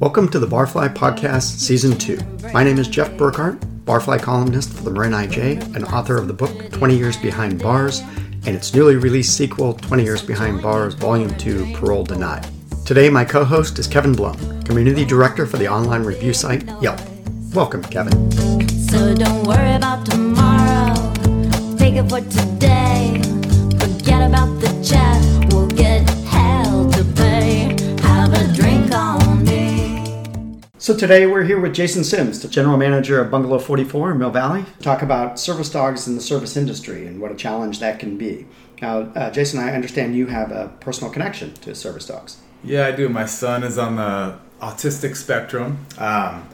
Welcome to the Barfly Podcast Season 2. My name is Jeff Burkhart, Barfly columnist for the Marin IJ and author of the book 20 Years Behind Bars and its newly released sequel, 20 Years Behind Bars Volume 2 Parole Denied. Today, my co host is Kevin Blum, Community Director for the online review site Yelp. Welcome, Kevin. So don't worry about tomorrow. So today we're here with Jason Sims, the general manager of Bungalow 44 in Mill Valley, to talk about service dogs in the service industry and what a challenge that can be. Now, uh, Jason, I understand you have a personal connection to service dogs. Yeah, I do. My son is on the autistic spectrum. Um,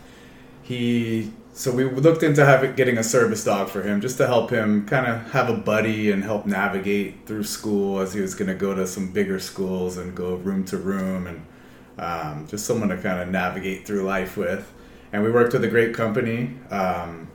he so we looked into having getting a service dog for him just to help him kind of have a buddy and help navigate through school as he was going to go to some bigger schools and go room to room and um, just someone to kind of navigate through life with. And we worked with a great company, um,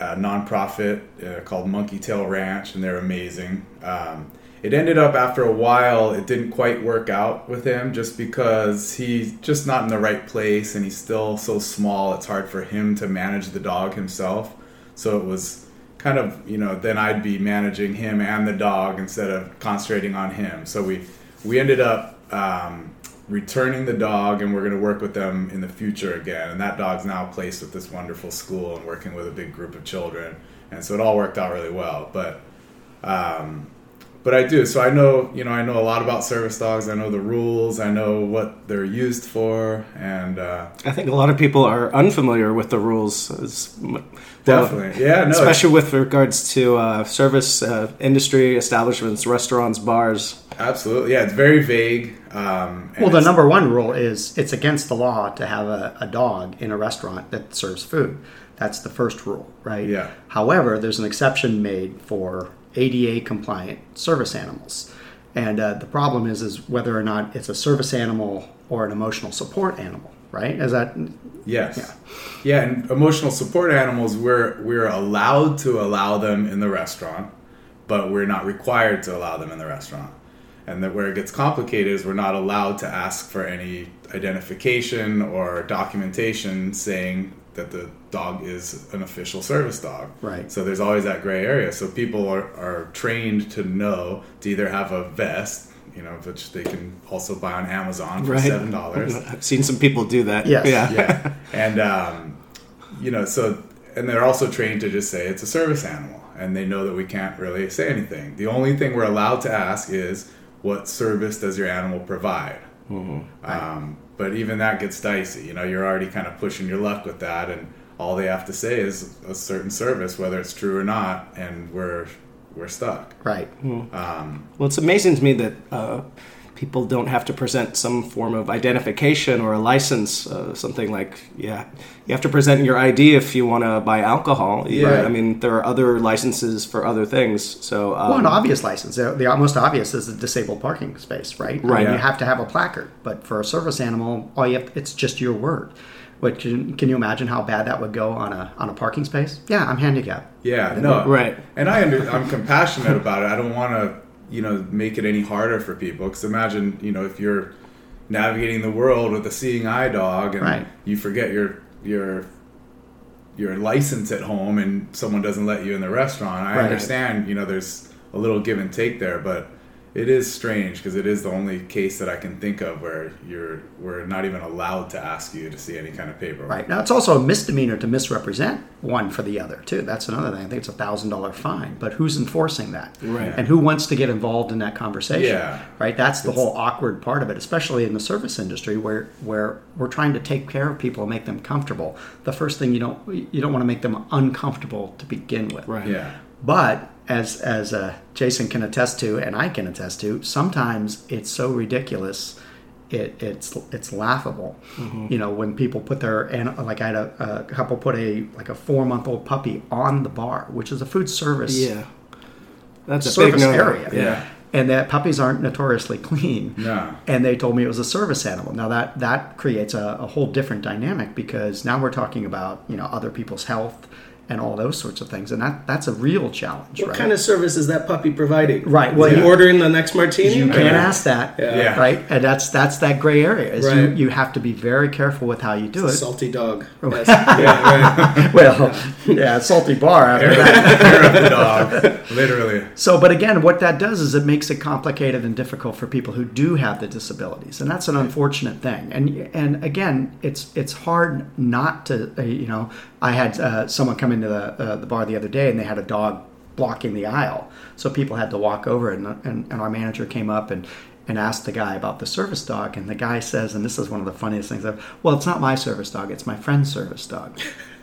a nonprofit uh, called Monkey Tail Ranch, and they're amazing. Um, it ended up after a while it didn't quite work out with him just because he's just not in the right place and he's still so small it's hard for him to manage the dog himself so it was kind of you know then i'd be managing him and the dog instead of concentrating on him so we we ended up um, returning the dog and we're going to work with them in the future again. And that dog's now placed with this wonderful school and working with a big group of children. And so it all worked out really well. But um, but I do. So I know, you know, I know a lot about service dogs. I know the rules. I know what they're used for, and uh, I think a lot of people are unfamiliar with the rules. definitely, yeah, no, especially with regards to uh, service uh, industry establishments, restaurants, bars. Absolutely, yeah, it's very vague. Um, well, the number one rule is it's against the law to have a, a dog in a restaurant that serves food. That's the first rule, right? Yeah. However, there's an exception made for ADA compliant service animals. And uh, the problem is, is whether or not it's a service animal or an emotional support animal, right? Is that? Yes. Yeah. Yeah, and emotional support animals, we're we're allowed to allow them in the restaurant, but we're not required to allow them in the restaurant. And that where it gets complicated is we're not allowed to ask for any identification or documentation saying that the dog is an official service dog. Right. So there's always that gray area. So people are, are trained to know to either have a vest, you know, which they can also buy on Amazon for right. seven dollars. I've seen some people do that. Yes. Yeah. Yeah. and um, you know, so and they're also trained to just say it's a service animal, and they know that we can't really say anything. The only thing we're allowed to ask is what service does your animal provide. Mm-hmm. Um, but even that gets dicey. You know, you're already kind of pushing your luck with that, and all they have to say is a certain service, whether it's true or not, and we're we're stuck. Right. Mm. Um, well, it's amazing to me that uh, people don't have to present some form of identification or a license, uh, something like yeah, you have to present your ID if you want to buy alcohol. Yeah. I mean, there are other licenses for other things. So um, well, an obvious license. The most obvious is a disabled parking space, right? Right. I mean, yeah. You have to have a placard, but for a service animal, all you have it's just your word. But can, can you imagine how bad that would go on a on a parking space? Yeah, I'm handicapped. Yeah, no, right. And I under, I'm compassionate about it. I don't want to you know make it any harder for people because imagine you know if you're navigating the world with a seeing eye dog and right. you forget your your your license at home and someone doesn't let you in the restaurant i right. understand you know there's a little give and take there but it is strange because it is the only case that I can think of where you're we're not even allowed to ask you to see any kind of paperwork. Right now, it's also a misdemeanor to misrepresent one for the other too. That's another thing. I think it's a thousand dollar fine, but who's enforcing that? Right. And who wants to get involved in that conversation? Yeah. Right. That's the it's, whole awkward part of it, especially in the service industry where where we're trying to take care of people and make them comfortable. The first thing you don't you don't want to make them uncomfortable to begin with. Right. Yeah. But as as uh, Jason can attest to, and I can attest to, sometimes it's so ridiculous, it, it's it's laughable. Mm-hmm. You know, when people put their and like I had a, a couple put a like a four month old puppy on the bar, which is a food service. Yeah, that's a service big area. Yeah. And that puppies aren't notoriously clean. No. And they told me it was a service animal. Now that that creates a, a whole different dynamic because now we're talking about you know other people's health and all those sorts of things, and that that's a real challenge. What right? kind of service is that puppy providing? Right, well, he you- ordering the next martini? you can't ask that, Yeah. Yeah. right? And that's that's that gray area. Is Right. you, you have to be very careful with how you do it. Salty dog. Yeah, right. well, yeah, salty bar after that. Hair of the dog, literally. So, but again, what that does is it makes it complicated and difficult for people who do have the disabilities, and that's an unfortunate thing. And and again, it's it's hard not to uh, you know. I had uh, someone come into the uh, the bar the other day, and they had a dog blocking the aisle, so people had to walk over, and and, and our manager came up and. And asked the guy about the service dog, and the guy says, and this is one of the funniest things. I've, well, it's not my service dog; it's my friend's service dog.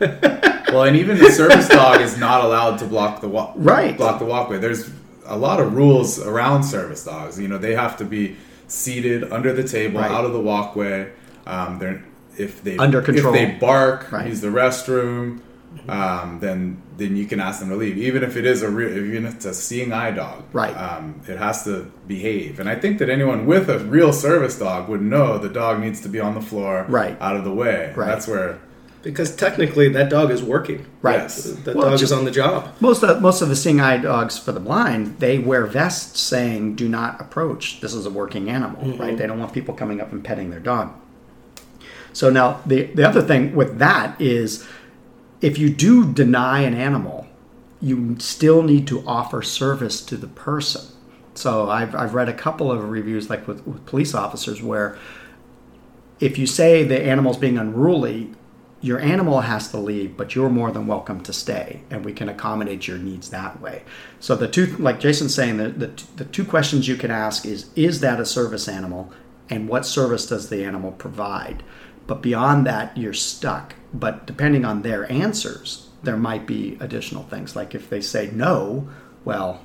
Well, and even the service dog is not allowed to block the walk. Right. Block the walkway. There's a lot of rules around service dogs. You know, they have to be seated under the table, Right. out of the walkway. Um, they're if they Under control. If they bark, Right. use the restroom, um, then then you can ask them to leave. Even if it is a real, even if it's a seeing eye dog, Right. Um, it has to behave. And I think that anyone with a real service dog would know the dog needs to be on the floor, Right. out of the way. Right. That's where. Because technically, that dog is working. Right. Yes. That Well, dog ju- is on the job. Most of most of the seeing eye dogs for the blind, they wear vests saying "Do not approach. This is a working animal." Right? They don't want people coming up and petting their dog. So now the the other thing with that is, if you do deny an animal, you still need to offer service to the person. So I've I've read a couple of reviews like with, with police officers where if you say the animal's being unruly, your animal has to leave, but you're more than welcome to stay, and we can accommodate your needs that way. So the two, like Jason's saying, the, the, the two questions you can ask is: Is that a service animal, and what service does the animal provide? But beyond that, you're stuck. But depending on their answers, there might be additional things. Like if they say no, well,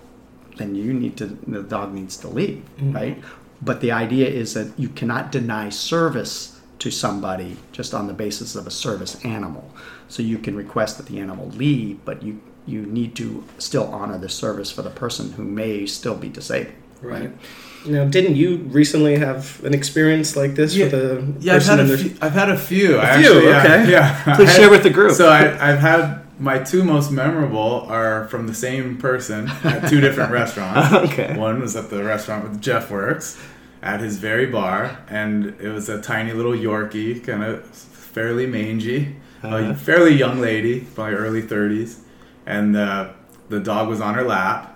then you need to the dog needs to leave mm-hmm. right but the idea is that you cannot deny service to somebody just on the basis of a service animal so you can request that the animal leave but you you need to still honor the service for the person who may still be disabled Right. Now, didn't you recently have an experience like this with a Yeah, I've person had, a few, I've had a few. I few, actually, yeah, okay. Yeah. Please share with the group. So I, I've had my two most memorable are from the same person at two different restaurants. Okay. One was at the restaurant where Jeff works at his very bar, and it was a tiny little Yorkie, kind of fairly mangy, Uh-huh. a fairly young lady, probably early 30s, and uh, the dog was on her lap.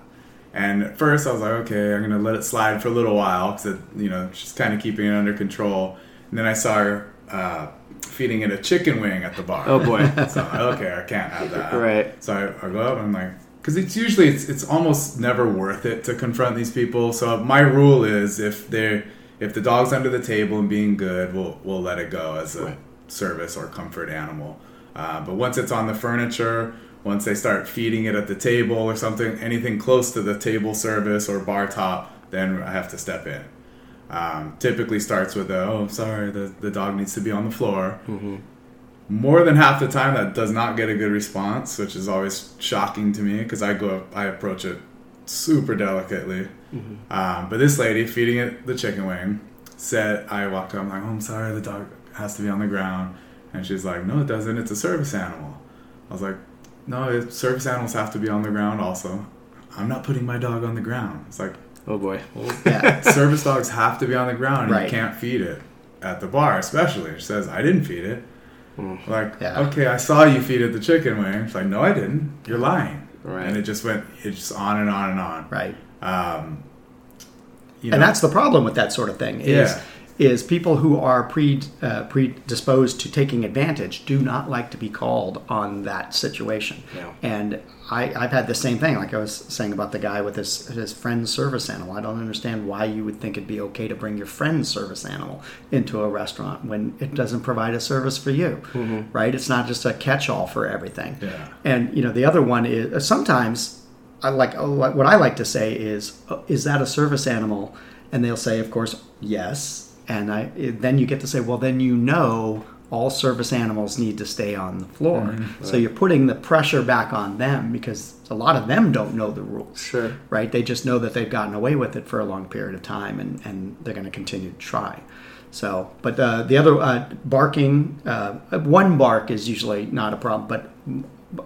And at first, I was like, okay, I'm gonna let it slide for a little while because you know she's kind of keeping it under control. And then I saw her uh, feeding it a chicken wing at the bar. Oh, boy. so I'm like, okay, I can't have that. Right. So I, I go up and I'm like, because it's usually it's, it's almost never worth it to confront these people. So my rule is if they're if the dog's under the table and being good, we'll we'll let it go as a Right. service or comfort animal. Uh, but once it's on the furniture, once they start feeding it at the table or something, anything close to the table service or bar top, then I have to step in. Um, typically starts with a, oh, sorry, the, the dog needs to be on the floor. More than half the time, that does not get a good response, which is always shocking to me because I go, I approach it super delicately. Um, but this lady feeding it the chicken wing said, I walked up, I'm like, oh, I'm sorry, the dog has to be on the ground. And she's like, no, it doesn't. It's a service animal. I was like, no, it, service animals have to be on the ground also. I'm not putting my dog on the ground. It's like, Oh boy. yeah service dogs have to be on the ground and Right. you can't feed it at the bar especially she says i didn't feed it like Yeah. okay i saw you feed it the chicken wing it's like no i didn't you're lying Right. and it just went it just on and on and on right um you and that's the problem with that sort of thing is Yeah. Is people who are pre uh, predisposed to taking advantage do not like to be called on that situation Yeah. and I, I've had the same thing like I was saying about the guy with his his friend's service animal I don't understand why you would think it'd be okay to bring your friend's service animal into a restaurant when it doesn't provide a service for you right it's not just a catch-all for everything Yeah. and you know the other one is uh, sometimes I like what I like to say is uh, is that a service animal? And they'll say, of course, yes. And I then you get to say, well, then you know all service animals need to stay on the floor. So you're putting the pressure back on them because a lot of them don't know the rules. Sure. Right? They just know that they've gotten away with it for a long period of time and, and they're going to continue to try. So, but uh, the other uh, barking, uh, one bark is usually not a problem, but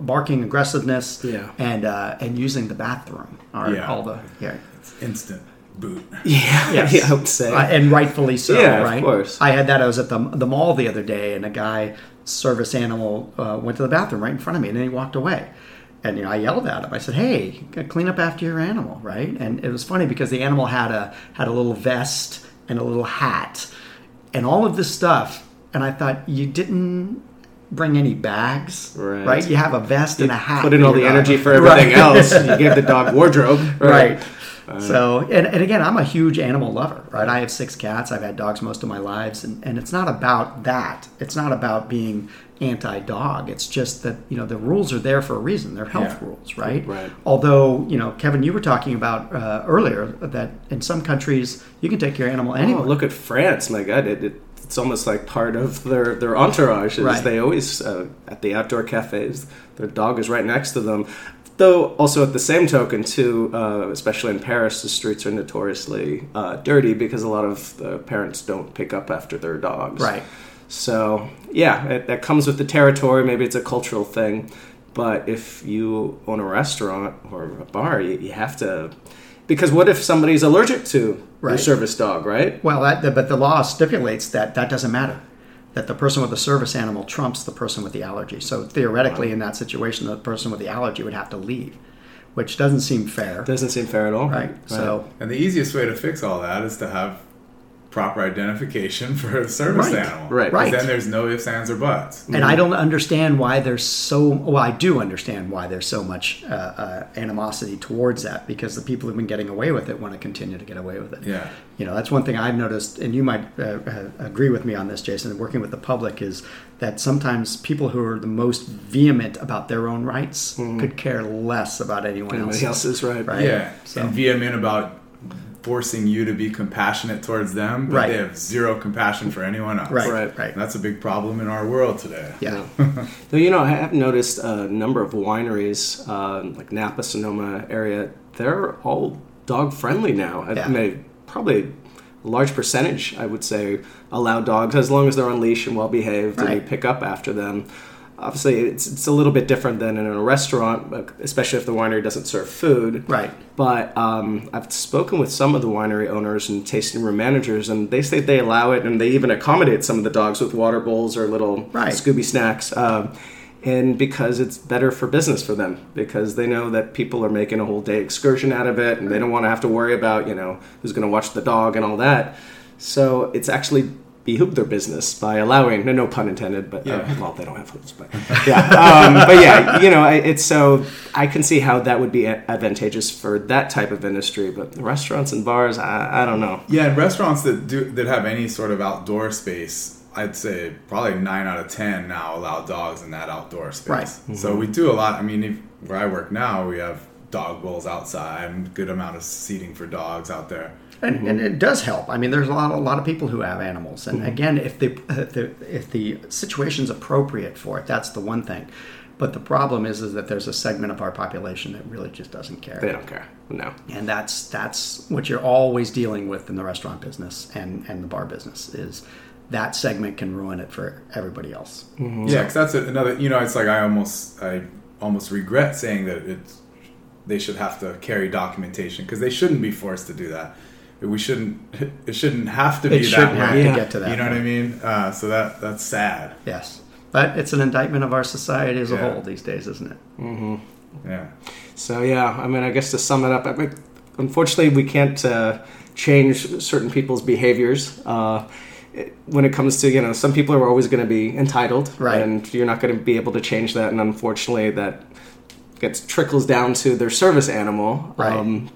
barking aggressiveness Yeah. and uh, and using the bathroom are Yeah. all the yeah Instant boot. Yeah, Yes. yeah, I would say. Uh, and rightfully so, Yeah, of right? course. I had that. I was at the the mall the other day, and a guy, service animal, uh, went to the bathroom right in front of me, and then he walked away. And you know, I yelled at him. I said, "Hey, clean up after your animal, right?" And it was funny because the animal had a had a little vest and a little hat, and all of this stuff. And I thought, you didn't bring any bags, Right. You have a vest and a hat. Put in all the dog. energy for everything Right. else. You gave the dog wardrobe. right. So, and, and again, I'm a huge animal lover, right? I have six cats. I've had dogs most of my lives, and, and it's not about that. It's not about being anti-dog. It's just that you know the rules are there for a reason. They're health Yeah. rules, right? Right. Although you know, Kevin, you were talking about uh, earlier that in some countries you can take your animal Oh, anywhere. look at France. My God, it, it, it's almost like part of their, their entourage. Is Right. They always, uh, at the outdoor cafes, their dog is right next to them. Though, also at the same token, too, uh, especially in Paris, the streets are notoriously uh, dirty because a lot of the parents don't pick up after their dogs. Right. So, yeah, it, that comes with the territory. Maybe it's a cultural thing. But if you own a restaurant or a bar, you, you have to. Because what if somebody's allergic to your service dog, right? Well, that, but the law stipulates that that doesn't matter. That the person with the service animal trumps the person with the allergy. So theoretically, in that situation, the person with the allergy would have to leave, which doesn't seem fair, Doesn't seem fair at all. right? So And the easiest way to fix all that is to have proper identification for a service Right. animal. Right. 'Cause Right. Then there's no ifs, ands, or buts. And I don't understand why there's so. Well, I do understand why there's so much uh, uh, animosity towards that because the people who've been getting away with it want to continue to get away with it. Yeah. You know, that's one thing I've noticed, and you might uh, uh, agree with me on this, Jason. Working with the public is that sometimes people who are the most vehement about their own rights could care less about anyone Anybody else. else is right. Right. Yeah. So- And vehement about forcing you to be compassionate towards them, but Right. they have zero compassion for anyone else. Right, Right. right, And that's a big problem in our world today. Yeah, Though you know, I have noticed a number of wineries, uh, like Napa, Sonoma area. They're all dog friendly now. I Yeah. mean, probably a large percentage, I would say, allow dogs as long as they're on leash and well behaved, and you pick up after them. Obviously, it's, it's a little bit different than in a restaurant, especially if the winery doesn't serve food. right. But um, I've spoken with some of the winery owners and tasting room managers, and they say they allow it, and they even accommodate some of the dogs with water bowls or little Right. Scooby snacks. Um, and because it's better for business for them, because they know that people are making a whole day excursion out of it, and they don't want to have to worry about you know who's going to watch the dog and all that. So it's actually behooved their business by allowing no, no pun intended, but uh, well they don't have hooves, but yeah, um, but yeah, you know, I- it's so I can see how that would be advantageous for that type of industry, but restaurants and bars, I, I don't know. Yeah, and restaurants that do that have any sort of outdoor space, I'd say probably nine out of ten now allow dogs in that outdoor space. Right. So we do a lot. I mean, if, where I work now, we have dog bowls outside and good amount of seating for dogs out there. And, and mm-hmm. it does help. I mean, there's a lot, a lot of people who have animals, and mm-hmm. again, if the, if the if the situation's appropriate for it, that's the one thing. But the problem is, is that there's a segment of our population that really just doesn't care. They don't care. No. and that's that's what you're always dealing with in the restaurant business and and the bar business is that segment can ruin it for everybody else. Mm-hmm. Yeah, because that's another. You know, it's like I almost I almost regret saying that it's they should have to carry documentation because they shouldn't be forced to do that. We shouldn't. It shouldn't have to be It be shouldn't that have way. to get to that. You know what I mean? Uh, so that that's sad. Yes, but it's an indictment of our society as a whole these days, isn't it? Yeah. So yeah, I mean, I guess to sum it up, I mean, unfortunately, we can't uh, change certain people's behaviors. Uh, it- when it comes to you know, some people are always going to be entitled, Right. And you're not going to be able to change that. And unfortunately, that gets trickles down to their service animal. Right. Um,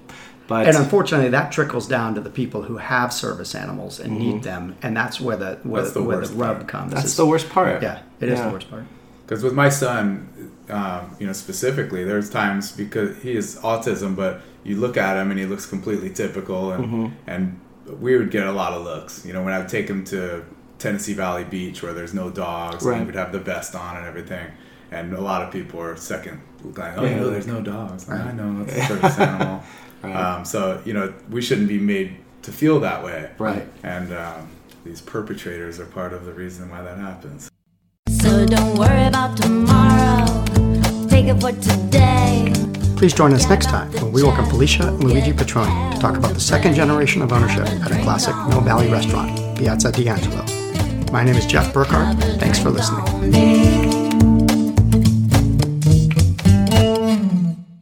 but And unfortunately, that trickles down to the people who have service animals and need them, and that's where the where, That's the where the rub part. comes. that's Is- the worst part. Yeah, it is Yeah. the worst part. Because with my son, um, you know, specifically, there's times because he has autism, but you look at him and he looks completely typical, and Mm-hmm. and we would get a lot of looks. You know, when I would take him to Tennessee Valley Beach where there's no dogs, Right. and we'd have the vest on and everything, and a lot of people are second, like, oh, Yeah, you know, there's no dogs. I know that's a service animal. Right. Um, so you know, we shouldn't be made to feel that way, Right. And um, these perpetrators are part of the reason why that happens. So don't worry about tomorrow. it for today. Please join us next time when we welcome Felicia and Luigi Petroni to talk about the second generation of ownership at a classic Mill Valley restaurant, Piazza D'Angelo. My name is Jeff Burkhart. Thanks for listening. Me.